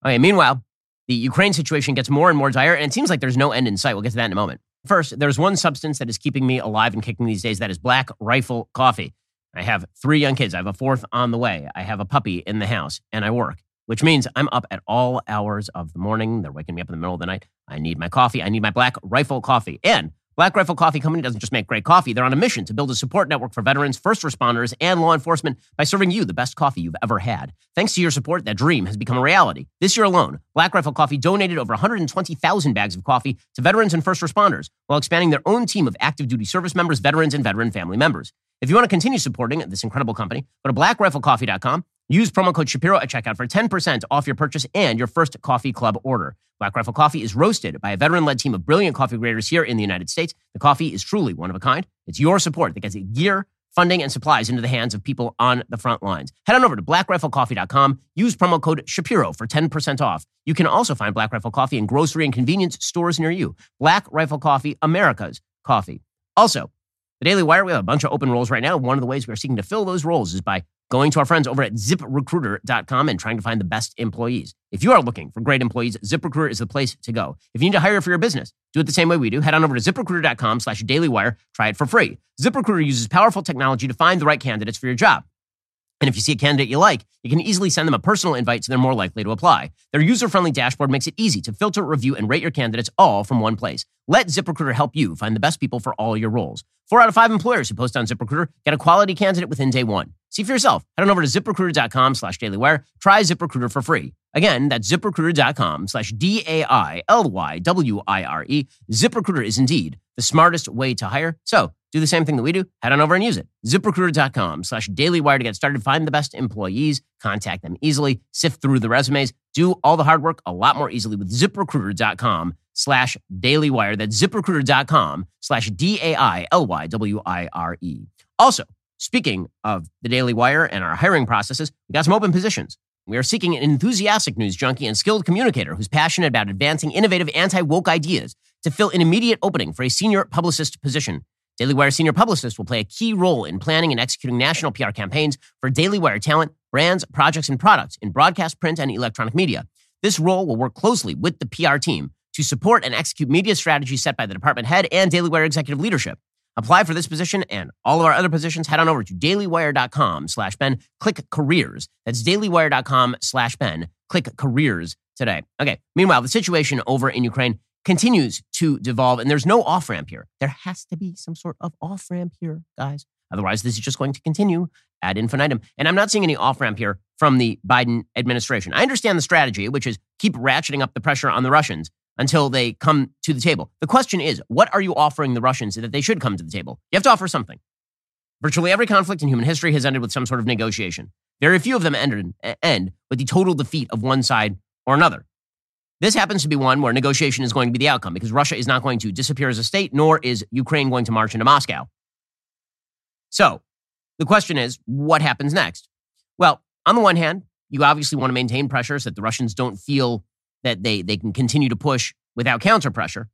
Okay, meanwhile, the Ukraine situation gets more and more dire, and it seems like there's no end in sight. We'll get to that in a moment. First, there's one substance that is keeping me alive and kicking these days that is black rifle coffee. I have three young kids. I have a fourth on the way. I have a puppy in the house, and I work, which means I'm up at all hours of the morning. They're waking me up in the middle of the night. I need my coffee. I need my black rifle coffee. And Black Rifle Coffee Company doesn't just make great coffee, they're on a mission to build a support network for veterans, first responders, and law enforcement by serving you the best coffee you've ever had. Thanks to your support, that dream has become a reality. This year alone, Black Rifle Coffee donated over 120,000 bags of coffee to veterans and first responders while expanding their own team of active duty service members, veterans, and veteran family members. If you want to continue supporting this incredible company, go to blackriflecoffee.com Use promo code Shapiro at checkout for 10% off your purchase and your first coffee club order. Black Rifle Coffee is roasted by a veteran led team of brilliant coffee graders here in the United States. The coffee is truly one of a kind. It's your support that gets gear, funding, and supplies into the hands of people on the front lines. Head on over to blackriflecoffee.com. Use promo code Shapiro for 10% off. You can also find Black Rifle Coffee in grocery and convenience stores near you. Black Rifle Coffee, America's coffee. Also, the Daily Wire, we have a bunch of open roles right now. One of the ways we are seeking to fill those roles is by going to our friends over at ziprecruiter.com and trying to find the best employees. If you are looking for great employees, ZipRecruiter is the place to go. If you need to hire for your business, do it the same way we do. Head on over to ziprecruiter.com slash dailywire. Try it for free. ZipRecruiter uses powerful technology to find the right candidates for your job. And if you see a candidate you like, you can easily send them a personal invite so they're more likely to apply. Their user friendly dashboard makes it easy to filter, review, and rate your candidates all from one place. Let ZipRecruiter help you find the best people for all your roles. Four out of five employers who post on ZipRecruiter get a quality candidate within day one. See for yourself. Head on over to ziprecruiter.com slash dailywire. Try ZipRecruiter for free. Again, that's ziprecruiter.com slash D A I L Y W I R E. ZipRecruiter is indeed the smartest way to hire. So do the same thing that we do. Head on over and use it. ZipRecruiter.com slash dailywire to get started. Find the best employees, contact them easily, sift through the resumes, do all the hard work a lot more easily with ziprecruiter.com slash dailywire. That's ziprecruiter.com slash D A I L Y W I R E. Also, speaking of the Daily Wire and our hiring processes, we got some open positions. We are seeking an enthusiastic news junkie and skilled communicator who's passionate about advancing innovative anti woke ideas to fill an immediate opening for a senior publicist position. Daily Wire senior publicist will play a key role in planning and executing national PR campaigns for Daily Wire talent, brands, projects, and products in broadcast, print, and electronic media. This role will work closely with the PR team to support and execute media strategies set by the department head and Daily Wire executive leadership. Apply for this position and all of our other positions. Head on over to dailywire.com slash Ben. Click careers. That's dailywire.com slash Ben. Click careers today. Okay. Meanwhile, the situation over in Ukraine continues to devolve, and there's no off ramp here. There has to be some sort of off ramp here, guys. Otherwise, this is just going to continue ad infinitum. And I'm not seeing any off ramp here from the Biden administration. I understand the strategy, which is keep ratcheting up the pressure on the Russians until they come to the table. The question is, what are you offering the Russians that they should come to the table? You have to offer something. Virtually every conflict in human history has ended with some sort of negotiation. Very few of them ended, end with the total defeat of one side or another. This happens to be one where negotiation is going to be the outcome because Russia is not going to disappear as a state, nor is Ukraine going to march into Moscow. So the question is, what happens next? Well, on the one hand, you obviously want to maintain pressure so that the Russians don't feel that they, they can continue to push without counter pressure.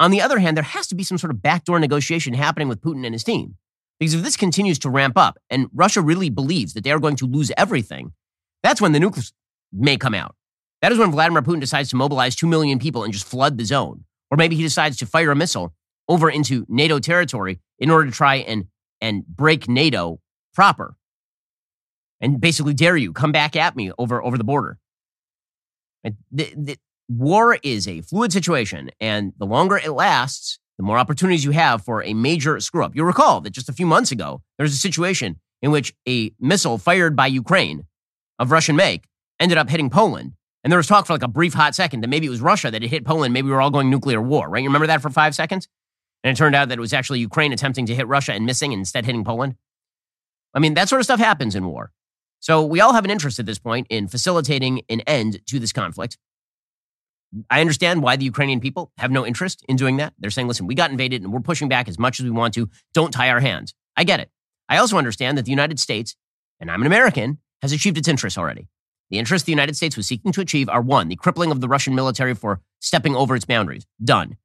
On the other hand, there has to be some sort of backdoor negotiation happening with Putin and his team. Because if this continues to ramp up and Russia really believes that they are going to lose everything, that's when the nukes may come out. That is when Vladimir Putin decides to mobilize 2 million people and just flood the zone. Or maybe he decides to fire a missile over into NATO territory in order to try and, and break NATO proper. And basically dare you, come back at me over, over the border. The, the, war is a fluid situation, and the longer it lasts, the more opportunities you have for a major screw up. You'll recall that just a few months ago, there was a situation in which a missile fired by Ukraine of Russian make ended up hitting Poland. And there was talk for like a brief hot second that maybe it was Russia that had hit Poland. Maybe we were all going nuclear war, right? You remember that for five seconds? And it turned out that it was actually Ukraine attempting to hit Russia and missing and instead hitting Poland. I mean, that sort of stuff happens in war. So we all have an interest at this point in facilitating an end to this conflict. I understand why the Ukrainian people have no interest in doing that. They're saying, listen, we got invaded and we're pushing back as much as we want to. Don't tie our hands. I get it. I also understand that the United States, and I'm an American, has achieved its interests already. The interests the United States was seeking to achieve are one, the crippling of the Russian military for stepping over its boundaries. Done.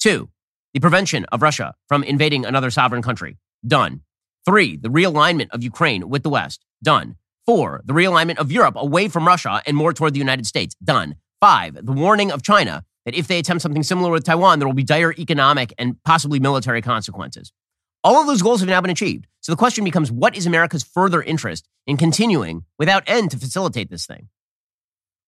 Two, the prevention of Russia from invading another sovereign country. Done. Three, the realignment of Ukraine with the West. Done. Four, the realignment of Europe away from Russia and more toward the United States. Done. Five, the warning of China that if they attempt something similar with Taiwan, there will be dire economic and possibly military consequences. All of those goals have now been achieved. So the question becomes what is America's further interest in continuing without end to facilitate this thing?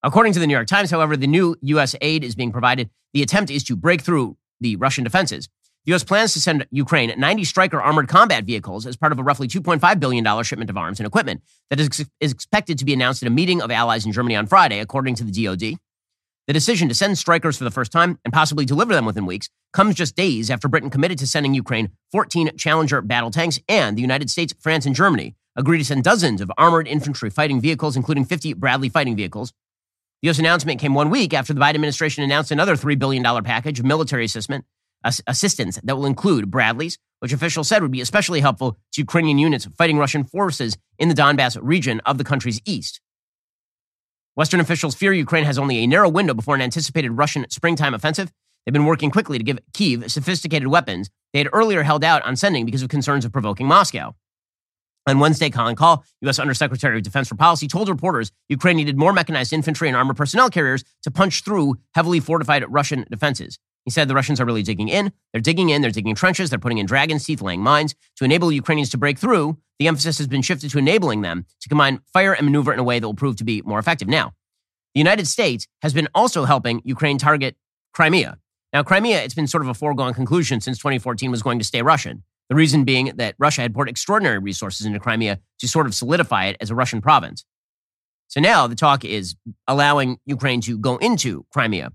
According to the New York Times, however, the new U.S. aid is being provided. The attempt is to break through the Russian defenses. The U.S. plans to send Ukraine 90 Stryker armored combat vehicles as part of a roughly $2.5 billion shipment of arms and equipment that is, is expected to be announced at a meeting of allies in Germany on Friday, according to the DoD. The decision to send Strykers for the first time and possibly deliver them within weeks comes just days after Britain committed to sending Ukraine 14 Challenger battle tanks, and the United States, France, and Germany agreed to send dozens of armored infantry fighting vehicles, including 50 Bradley fighting vehicles. The U.S. announcement came one week after the Biden administration announced another $3 billion package of military assistance, assistance that will include Bradleys, which officials said would be especially helpful to Ukrainian units fighting Russian forces in the Donbass region of the country's east. Western officials fear Ukraine has only a narrow window before an anticipated Russian springtime offensive. They've been working quickly to give Kiev sophisticated weapons they had earlier held out on sending because of concerns of provoking Moscow. On Wednesday, Colin Kahl, U.S. Undersecretary of Defense for Policy, told reporters Ukraine needed more mechanized infantry and armored personnel carriers to punch through heavily fortified Russian defenses. He said the Russians are really digging in. They're digging in. They're digging trenches. They're putting in dragon's teeth, laying mines to enable Ukrainians to break through. The emphasis has been shifted to enabling them to combine fire and maneuver in a way that will prove to be more effective. Now, the United States has been also helping Ukraine target Crimea. Now, Crimea, it's been sort of a foregone conclusion since 2014 was going to stay Russian. The reason being that Russia had poured extraordinary resources into Crimea to sort of solidify it as a Russian province. So now the talk is allowing Ukraine to go into Crimea.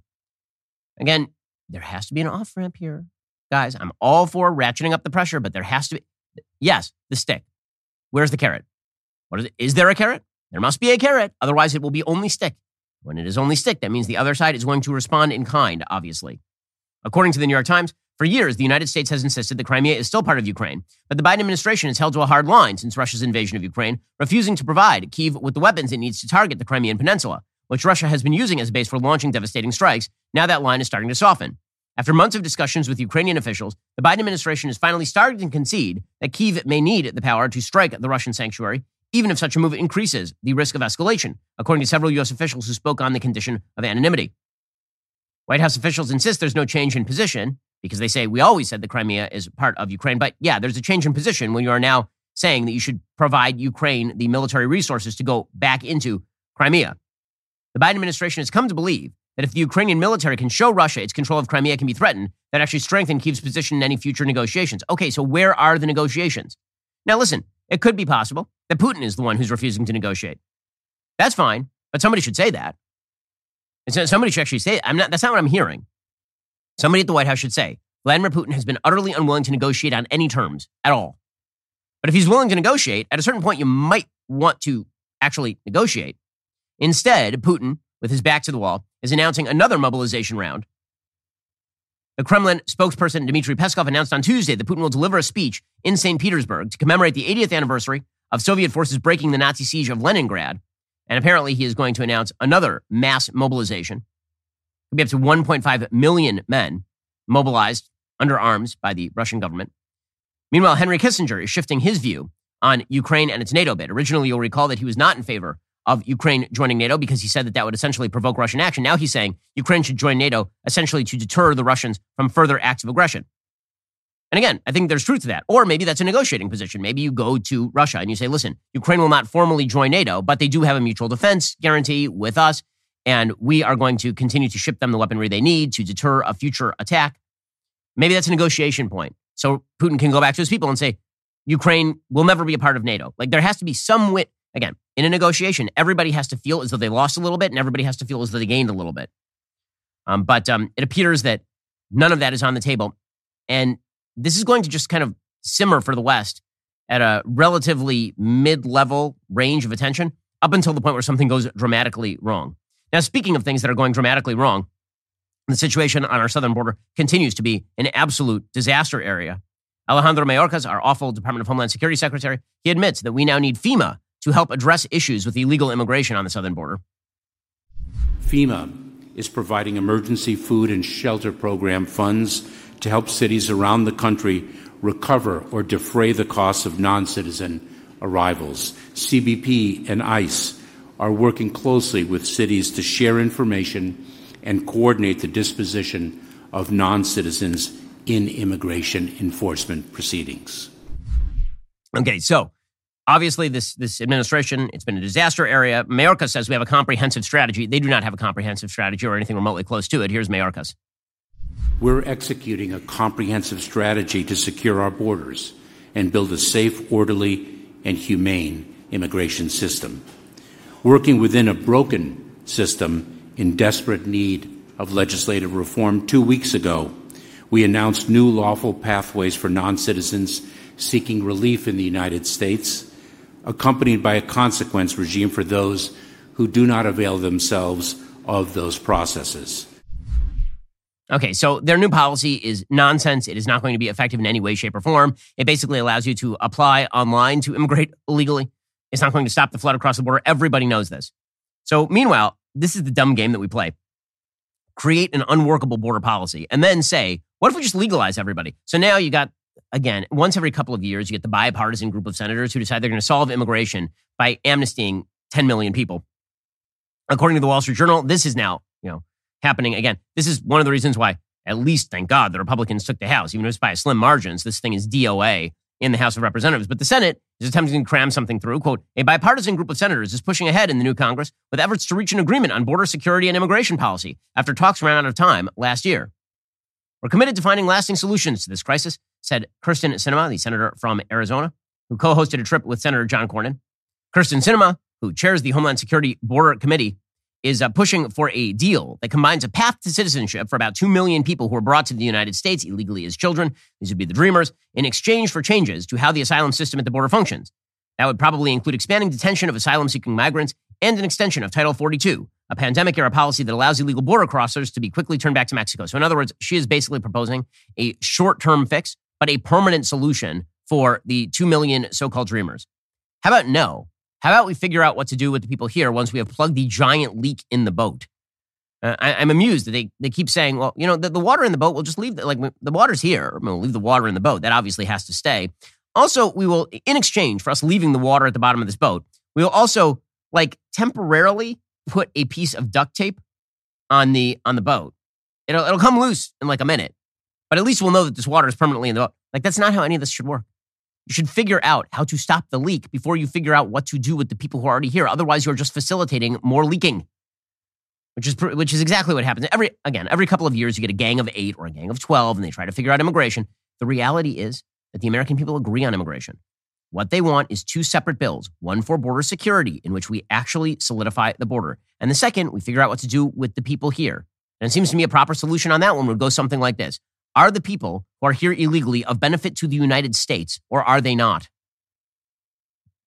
Again, there has to be an off ramp here. Guys, I'm all for ratcheting up the pressure, but there has to be, yes, the stick. Where's the carrot? What is it? Is there a carrot? There must be a carrot. Otherwise, it will be only stick. When it is only stick, that means the other side is going to respond in kind, obviously. According to the New York Times, for years, the United States has insisted that Crimea is still part of Ukraine, but the Biden administration has held to a hard line since Russia's invasion of Ukraine, refusing to provide Kiev with the weapons it needs to target the Crimean Peninsula, which Russia has been using as a base for launching devastating strikes. Now that line is starting to soften. After months of discussions with Ukrainian officials, the Biden administration is finally starting to concede that Kiev may need the power to strike the Russian sanctuary, even if such a move increases the risk of escalation, according to several U.S. officials who spoke on the condition of anonymity. White House officials insist there's no change in position because they say we always said the Crimea is part of Ukraine. But yeah, there's a change in position when you are now saying that you should provide Ukraine the military resources to go back into Crimea. The Biden administration has come to believe that if the Ukrainian military can show Russia its control of Crimea can be threatened, that actually strengthen Kiev's position in any future negotiations. Okay, so where are the negotiations? Now, listen, it could be possible that Putin is the one who's refusing to negotiate. That's fine, but somebody should say that. Somebody should actually say, I'm not, that's not what I'm hearing. Somebody at the White House should say, Vladimir Putin has been utterly unwilling to negotiate on any terms at all. But if he's willing to negotiate, at a certain point, you might want to actually negotiate. Instead, Putin, with his back to the wall, is announcing another mobilization round. The Kremlin spokesperson Dmitry Peskov announced on Tuesday that Putin will deliver a speech in St. Petersburg to commemorate the 80th anniversary of Soviet forces breaking the Nazi siege of Leningrad. And apparently, he is going to announce another mass mobilization. It'll be up to 1.5 million men mobilized under arms by the Russian government. Meanwhile, Henry Kissinger is shifting his view on Ukraine and its NATO bid. Originally, you'll recall that he was not in favor of Ukraine joining NATO because he said that that would essentially provoke Russian action. Now he's saying Ukraine should join NATO essentially to deter the Russians from further acts of aggression. And again, I think there's truth to that. Or maybe that's a negotiating position. Maybe you go to Russia and you say, listen, Ukraine will not formally join NATO, but they do have a mutual defense guarantee with us. And we are going to continue to ship them the weaponry they need to deter a future attack. Maybe that's a negotiation point. So Putin can go back to his people and say, Ukraine will never be a part of NATO. Like there has to be some wit. Again, in a negotiation, everybody has to feel as though they lost a little bit and everybody has to feel as though they gained a little bit. Um, but um, it appears that none of that is on the table. And this is going to just kind of simmer for the West at a relatively mid level range of attention up until the point where something goes dramatically wrong. Now, speaking of things that are going dramatically wrong, the situation on our southern border continues to be an absolute disaster area. Alejandro Mayorkas, our awful Department of Homeland Security Secretary, he admits that we now need FEMA to help address issues with illegal immigration on the southern border. FEMA is providing emergency food and shelter program funds to help cities around the country recover or defray the costs of non citizen arrivals. CBP and ICE are working closely with cities to share information and coordinate the disposition of non citizens in immigration enforcement proceedings. Okay, so obviously this this administration it's been a disaster area. Mayorkas says we have a comprehensive strategy. They do not have a comprehensive strategy or anything remotely close to it. Here's Mayorkas. We're executing a comprehensive strategy to secure our borders and build a safe, orderly, and humane immigration system. Working within a broken system in desperate need of legislative reform, two weeks ago, we announced new lawful pathways for non citizens seeking relief in the United States, accompanied by a consequence regime for those who do not avail themselves of those processes. Okay, so their new policy is nonsense. It is not going to be effective in any way, shape, or form. It basically allows you to apply online to immigrate illegally. It's not going to stop the flood across the border. Everybody knows this. So, meanwhile, this is the dumb game that we play. Create an unworkable border policy and then say, what if we just legalize everybody? So now you got, again, once every couple of years, you get the bipartisan group of senators who decide they're going to solve immigration by amnestying 10 million people. According to the Wall Street Journal, this is now, you know, happening again. This is one of the reasons why, at least, thank God, the Republicans took the House, even if it's by a slim margins. This thing is DOA in the House of Representatives. But the Senate is attempting to cram something through. Quote, a bipartisan group of senators is pushing ahead in the new Congress with efforts to reach an agreement on border security and immigration policy after talks ran out of time last year. We're committed to finding lasting solutions to this crisis, said Kyrsten Sinema, the senator from Arizona, who co hosted a trip with Senator John Cornyn. Kyrsten Sinema, who chairs the Homeland Security Border Committee, is uh, pushing for a deal that combines a path to citizenship for about 2 million people who were brought to the United States illegally as children. These would be the Dreamers, in exchange for changes to how the asylum system at the border functions. That would probably include expanding detention of asylum seeking migrants and an extension of Title 42, a pandemic era policy that allows illegal border crossers to be quickly turned back to Mexico. So, in other words, she is basically proposing a short term fix, but a permanent solution for the 2 million so called Dreamers. How about no? How about we figure out what to do with the people here once we have plugged the giant leak in the boat? Uh, I, am amused that they, they keep saying, well, you know, the, the water in the boat, we'll just leave, the, like, the water's here. We'll leave the water in the boat. That obviously has to stay. Also, we will, in exchange for us leaving the water at the bottom of this boat, we will also, like, temporarily put a piece of duct tape on the on the boat. It'll it'll come loose in like a minute, but at least we'll know that this water is permanently in the boat. Like that's not how any of this should work. You should figure out how to stop the leak before you figure out what to do with the people who are already here. Otherwise, you're just facilitating more leaking, which is which is exactly what happens. Every again, every couple of years, you get a gang of eight or a gang of twelve, and they try to figure out immigration. The reality is that the American people agree on immigration. What they want is two separate bills one for border security, in which we actually solidify the border. And the second, we figure out what to do with the people here. And it seems to me a proper solution on that one would go something like this are the people who are here illegally of benefit to the United States, or are they not?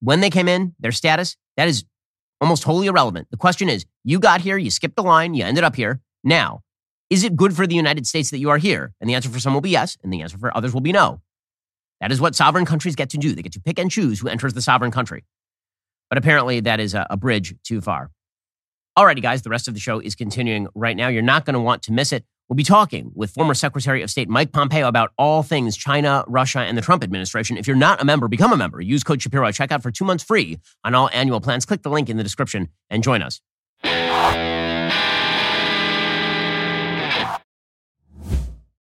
When they came in, their status, that is almost wholly irrelevant. The question is you got here, you skipped the line, you ended up here. Now, is it good for the United States that you are here? And the answer for some will be yes, and the answer for others will be no. That is what sovereign countries get to do. They get to pick and choose who enters the sovereign country. But apparently, that is a, a bridge too far. Alrighty, guys, the rest of the show is continuing right now. You're not going to want to miss it. We'll be talking with former Secretary of State Mike Pompeo about all things China, Russia, and the Trump administration. If you're not a member, become a member. Use code Shapiro at checkout for two months free on all annual plans. Click the link in the description and join us.